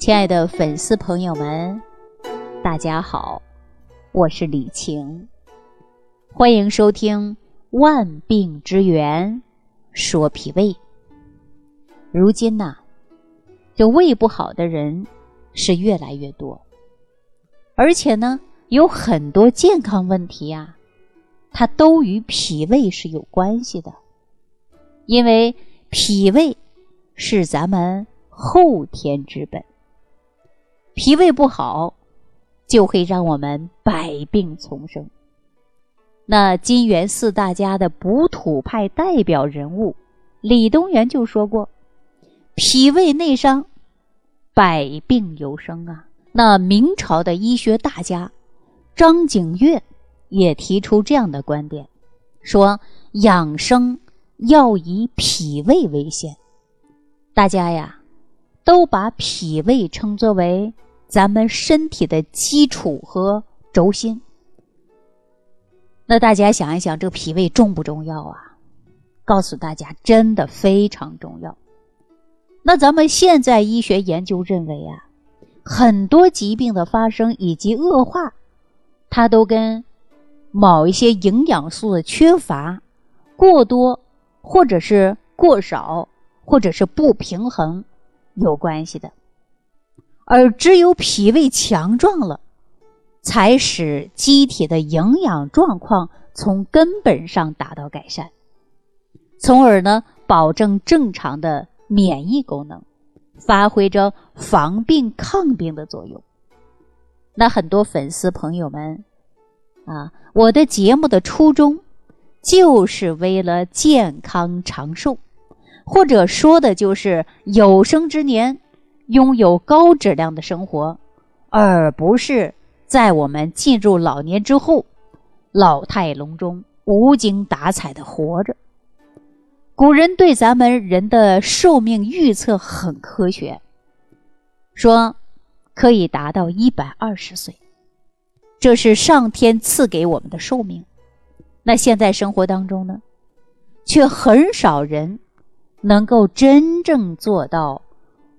亲爱的粉丝朋友们，大家好，我是李晴，欢迎收听《万病之源说脾胃》。如今呐，这胃不好的人是越来越多，而且呢，有很多健康问题呀，它都与脾胃是有关系的，因为脾胃是咱们后天之本。脾胃不好，就会让我们百病丛生。那金元四大家的补土派代表人物李东垣就说过：“脾胃内伤，百病由生啊。”那明朝的医学大家张景岳也提出这样的观点，说：“养生要以脾胃为先。”大家呀，都把脾胃称作为。咱们身体的基础和轴心，那大家想一想，这个脾胃重不重要啊？告诉大家，真的非常重要。那咱们现在医学研究认为啊，很多疾病的发生以及恶化，它都跟某一些营养素的缺乏、过多，或者是过少，或者是不平衡有关系的。而只有脾胃强壮了，才使机体的营养状况从根本上达到改善，从而呢保证正常的免疫功能，发挥着防病抗病的作用。那很多粉丝朋友们啊，我的节目的初衷就是为了健康长寿，或者说的就是有生之年。拥有高质量的生活，而不是在我们进入老年之后，老态龙钟、无精打采的活着。古人对咱们人的寿命预测很科学，说可以达到一百二十岁，这是上天赐给我们的寿命。那现在生活当中呢，却很少人能够真正做到。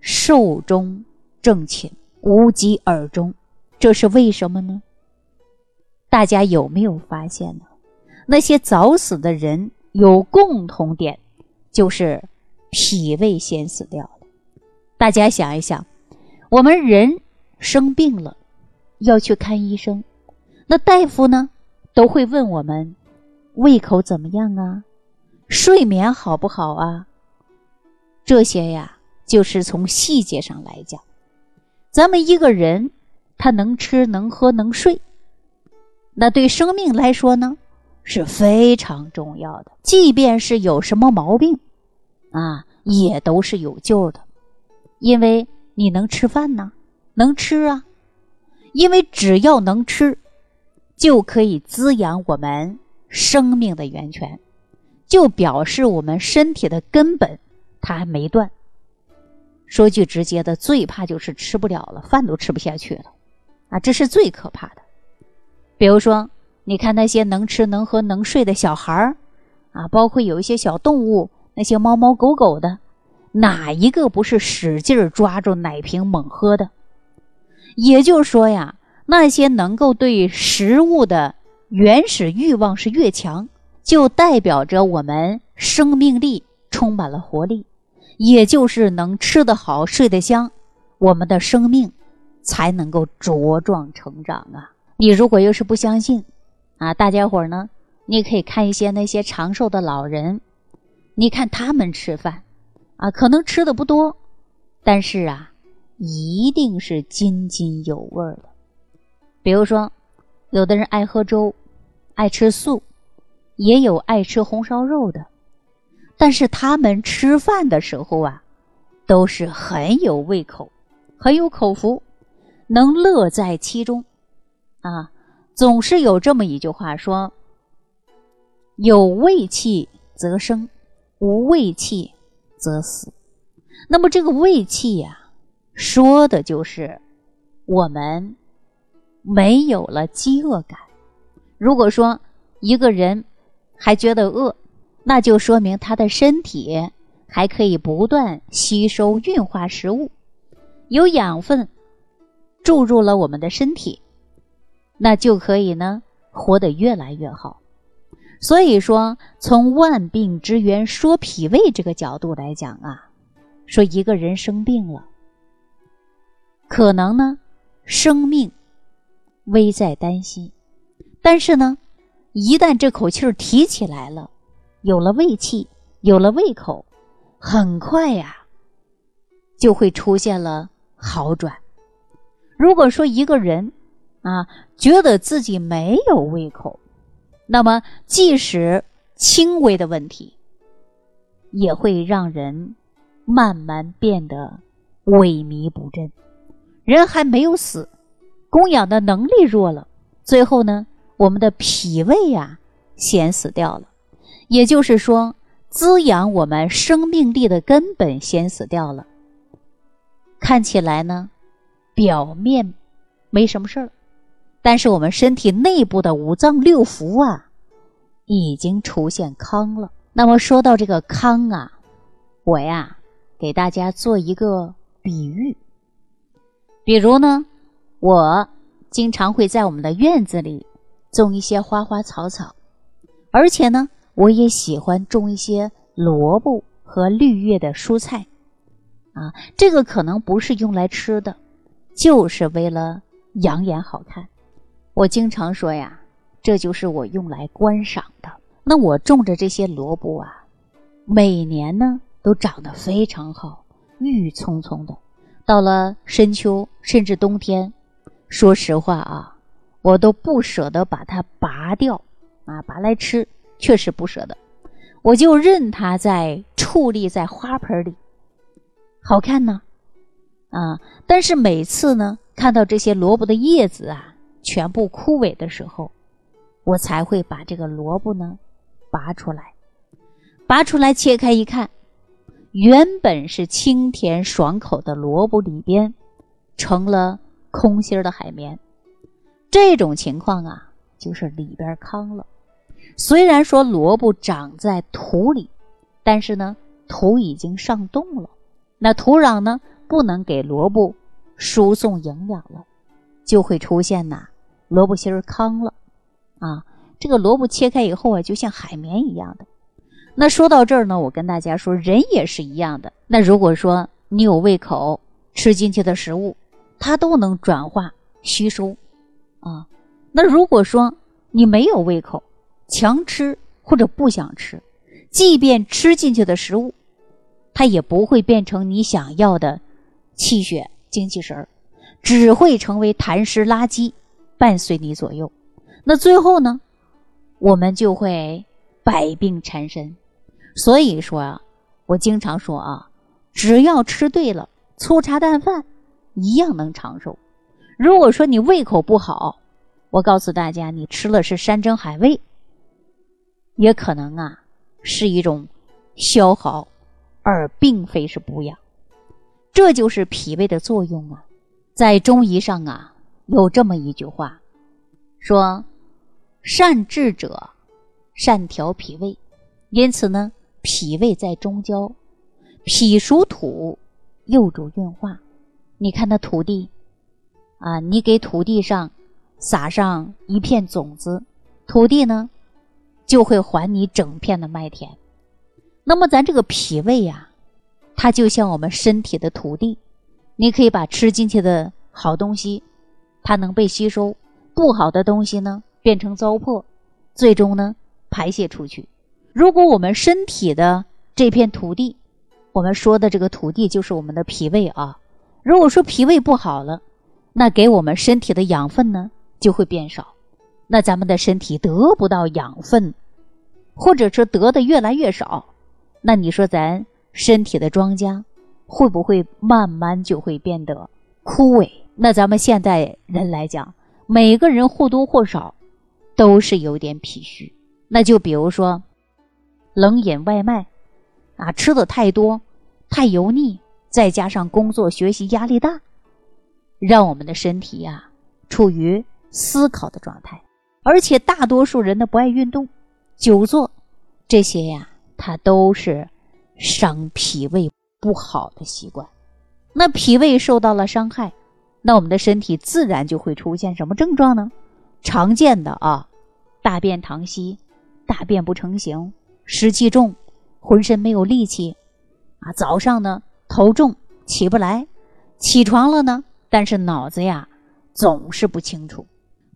寿终正寝，无疾而终，这是为什么呢？大家有没有发现呢？那些早死的人有共同点，就是脾胃先死掉了。大家想一想，我们人生病了要去看医生，那大夫呢都会问我们胃口怎么样啊，睡眠好不好啊？这些呀。就是从细节上来讲，咱们一个人他能吃能喝能睡，那对生命来说呢是非常重要的。即便是有什么毛病，啊，也都是有救的，因为你能吃饭呢，能吃啊，因为只要能吃，就可以滋养我们生命的源泉，就表示我们身体的根本它还没断。说句直接的，最怕就是吃不了了，饭都吃不下去了，啊，这是最可怕的。比如说，你看那些能吃能喝能睡的小孩儿，啊，包括有一些小动物，那些猫猫狗狗的，哪一个不是使劲抓住奶瓶猛喝的？也就是说呀，那些能够对食物的原始欲望是越强，就代表着我们生命力充满了活力。也就是能吃得好、睡得香，我们的生命才能够茁壮成长啊！你如果要是不相信，啊，大家伙儿呢，你可以看一些那些长寿的老人，你看他们吃饭，啊，可能吃的不多，但是啊，一定是津津有味的。比如说，有的人爱喝粥，爱吃素，也有爱吃红烧肉的。但是他们吃饭的时候啊，都是很有胃口，很有口福，能乐在其中，啊，总是有这么一句话说：“有胃气则生，无胃气则死。”那么这个胃气呀，说的就是我们没有了饥饿感。如果说一个人还觉得饿，那就说明他的身体还可以不断吸收运化食物，有养分注入了我们的身体，那就可以呢活得越来越好。所以说，从万病之源说脾胃这个角度来讲啊，说一个人生病了，可能呢生命危在旦夕，但是呢，一旦这口气儿提起来了，有了胃气，有了胃口，很快呀就会出现了好转。如果说一个人啊觉得自己没有胃口，那么，即使轻微的问题，也会让人慢慢变得萎靡不振。人还没有死，供养的能力弱了，最后呢，我们的脾胃呀先死掉了。也就是说，滋养我们生命力的根本先死掉了。看起来呢，表面没什么事儿。但是我们身体内部的五脏六腑啊，已经出现糠了。那么说到这个糠啊，我呀给大家做一个比喻。比如呢，我经常会在我们的院子里种一些花花草草，而且呢，我也喜欢种一些萝卜和绿叶的蔬菜。啊，这个可能不是用来吃的，就是为了养眼好看。我经常说呀，这就是我用来观赏的。那我种着这些萝卜啊，每年呢都长得非常好，郁郁葱葱的。到了深秋甚至冬天，说实话啊，我都不舍得把它拔掉啊，拔来吃，确实不舍得。我就任它在矗立在花盆里，好看呢，啊！但是每次呢，看到这些萝卜的叶子啊。全部枯萎的时候，我才会把这个萝卜呢拔出来，拔出来切开一看，原本是清甜爽口的萝卜里边成了空心的海绵。这种情况啊，就是里边糠了。虽然说萝卜长在土里，但是呢，土已经上冻了，那土壤呢不能给萝卜输送营养了。就会出现呐，萝卜芯儿糠了，啊，这个萝卜切开以后啊，就像海绵一样的。那说到这儿呢，我跟大家说，人也是一样的。那如果说你有胃口，吃进去的食物，它都能转化吸收，啊，那如果说你没有胃口，强吃或者不想吃，即便吃进去的食物，它也不会变成你想要的气血精气神儿。只会成为痰湿垃圾，伴随你左右。那最后呢，我们就会百病缠身。所以说啊，我经常说啊，只要吃对了，粗茶淡饭一样能长寿。如果说你胃口不好，我告诉大家，你吃了是山珍海味，也可能啊是一种消耗，而并非是补养。这就是脾胃的作用啊。在中医上啊，有这么一句话，说：“善治者，善调脾胃。”因此呢，脾胃在中焦，脾属土，又主运化。你看那土地，啊，你给土地上撒上一片种子，土地呢就会还你整片的麦田。那么咱这个脾胃呀，它就像我们身体的土地。你可以把吃进去的好东西，它能被吸收；不好的东西呢，变成糟粕，最终呢排泄出去。如果我们身体的这片土地，我们说的这个土地就是我们的脾胃啊。如果说脾胃不好了，那给我们身体的养分呢就会变少，那咱们的身体得不到养分，或者说得的越来越少，那你说咱身体的庄稼？会不会慢慢就会变得枯萎？那咱们现代人来讲，每个人或多或少都是有点脾虚。那就比如说冷饮外卖啊，吃的太多，太油腻，再加上工作学习压力大，让我们的身体呀处于思考的状态。而且大多数人呢不爱运动，久坐，这些呀，它都是伤脾胃。不好的习惯，那脾胃受到了伤害，那我们的身体自然就会出现什么症状呢？常见的啊，大便溏稀，大便不成形，湿气重，浑身没有力气，啊，早上呢头重起不来，起床了呢，但是脑子呀总是不清楚，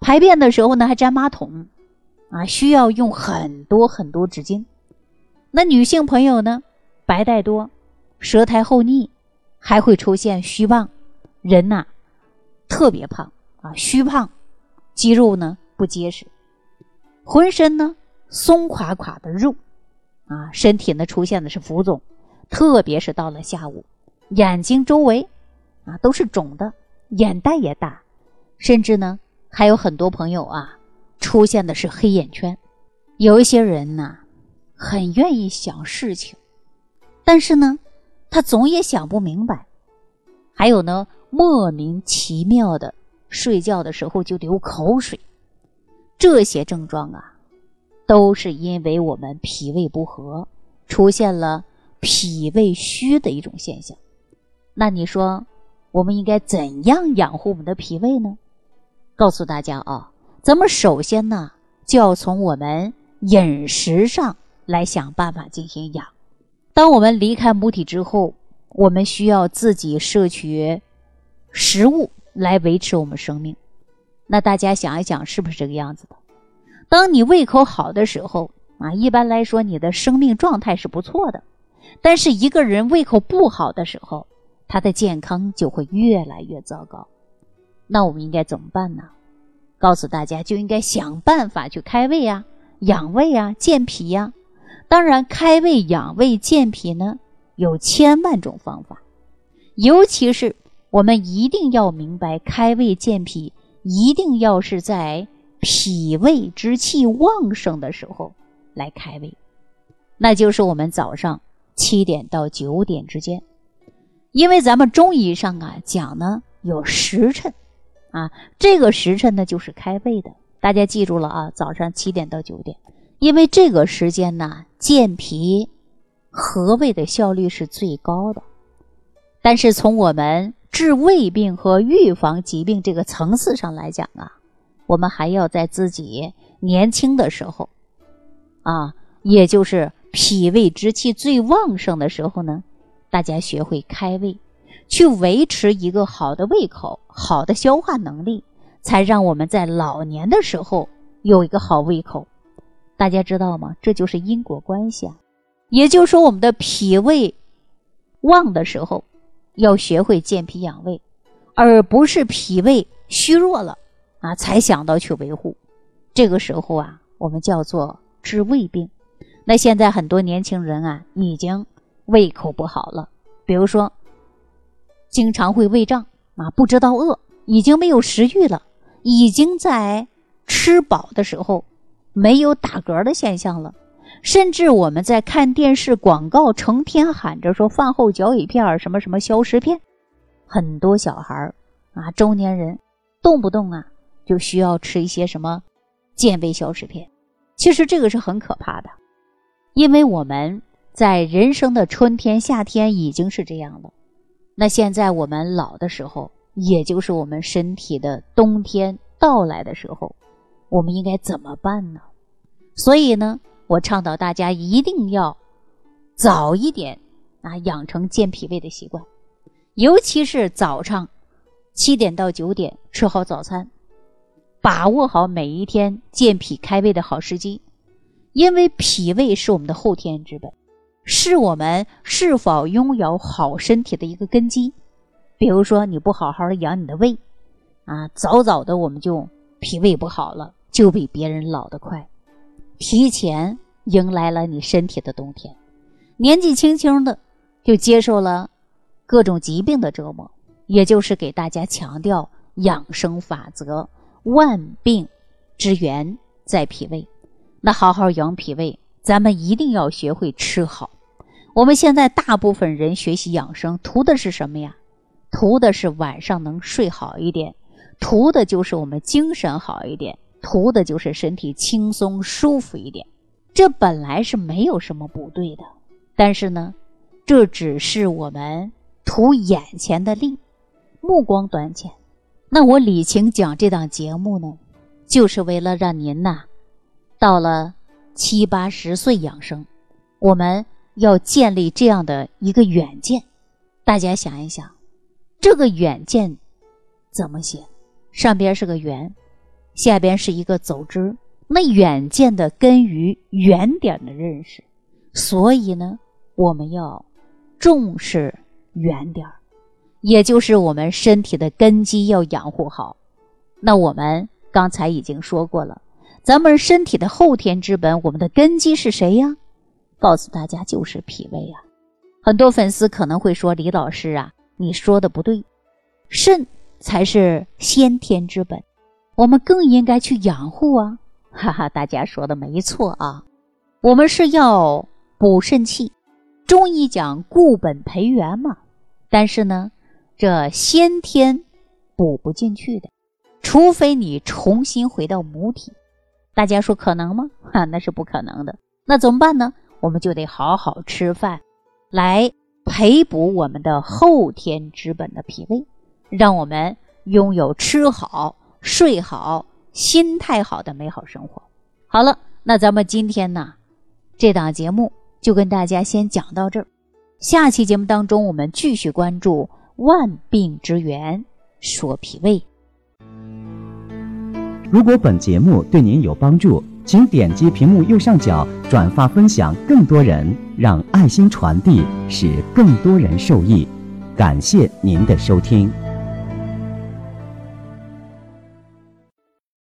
排便的时候呢还粘马桶，啊，需要用很多很多纸巾。那女性朋友呢，白带多，舌苔厚腻，还会出现虚胖，人呐特别胖啊，虚胖，肌肉呢不结实，浑身呢松垮垮的肉，啊，身体呢出现的是浮肿，特别是到了下午，眼睛周围啊都是肿的，眼袋也大，甚至呢还有很多朋友啊出现的是黑眼圈，有一些人呢。很愿意想事情，但是呢，他总也想不明白。还有呢，莫名其妙的睡觉的时候就流口水，这些症状啊，都是因为我们脾胃不和，出现了脾胃虚的一种现象。那你说，我们应该怎样养护我们的脾胃呢？告诉大家啊，咱们首先呢，就要从我们饮食上。来想办法进行养。当我们离开母体之后，我们需要自己摄取食物来维持我们生命。那大家想一想，是不是这个样子的？当你胃口好的时候啊，一般来说你的生命状态是不错的。但是一个人胃口不好的时候，他的健康就会越来越糟糕。那我们应该怎么办呢？告诉大家，就应该想办法去开胃呀、养胃啊、健脾呀。当然，开胃养胃健脾呢，有千万种方法。尤其是我们一定要明白，开胃健脾一定要是在脾胃之气旺盛的时候来开胃，那就是我们早上七点到九点之间。因为咱们中医上啊讲呢有时辰，啊这个时辰呢就是开胃的，大家记住了啊，早上七点到九点。因为这个时间呢，健脾和胃的效率是最高的。但是从我们治胃病和预防疾病这个层次上来讲啊，我们还要在自己年轻的时候，啊，也就是脾胃之气最旺盛的时候呢，大家学会开胃，去维持一个好的胃口、好的消化能力，才让我们在老年的时候有一个好胃口。大家知道吗？这就是因果关系啊。也就是说，我们的脾胃旺的时候，要学会健脾养胃，而不是脾胃虚弱了啊才想到去维护。这个时候啊，我们叫做治胃病。那现在很多年轻人啊，已经胃口不好了，比如说经常会胃胀啊，不知道饿，已经没有食欲了，已经在吃饱的时候。没有打嗝的现象了，甚至我们在看电视广告，成天喊着说饭后嚼一片什么什么消食片，很多小孩儿啊，中年人动不动啊就需要吃一些什么健胃消食片。其实这个是很可怕的，因为我们在人生的春天、夏天已经是这样了，那现在我们老的时候，也就是我们身体的冬天到来的时候。我们应该怎么办呢？所以呢，我倡导大家一定要早一点啊，养成健脾胃的习惯，尤其是早上七点到九点吃好早餐，把握好每一天健脾开胃的好时机。因为脾胃是我们的后天之本，是我们是否拥有好身体的一个根基。比如说，你不好好的养你的胃啊，早早的我们就脾胃不好了。就比别人老得快，提前迎来了你身体的冬天，年纪轻轻的就接受了各种疾病的折磨，也就是给大家强调养生法则：万病之源在脾胃。那好好养脾胃，咱们一定要学会吃好。我们现在大部分人学习养生，图的是什么呀？图的是晚上能睡好一点，图的就是我们精神好一点。图的就是身体轻松舒服一点，这本来是没有什么不对的，但是呢，这只是我们图眼前的利，目光短浅。那我李晴讲这档节目呢，就是为了让您呐，到了七八十岁养生，我们要建立这样的一个远见。大家想一想，这个远见怎么写？上边是个圆，下边是一个走之。那远见的根于远点的认识，所以呢，我们要重视远点儿，也就是我们身体的根基要养护好。那我们刚才已经说过了，咱们身体的后天之本，我们的根基是谁呀？告诉大家，就是脾胃啊。很多粉丝可能会说：“李老师啊，你说的不对，肾才是先天之本，我们更应该去养护啊。”哈哈，大家说的没错啊，我们是要补肾气。中医讲固本培元嘛，但是呢，这先天补不进去的，除非你重新回到母体。大家说可能吗？哈，那是不可能的。那怎么办呢？我们就得好好吃饭，来培补我们的后天之本的脾胃，让我们拥有吃好、睡好。心态好的美好生活。好了，那咱们今天呢，这档节目就跟大家先讲到这儿。下期节目当中，我们继续关注万病之源，说脾胃。如果本节目对您有帮助，请点击屏幕右上角转发分享，更多人让爱心传递，使更多人受益。感谢您的收听。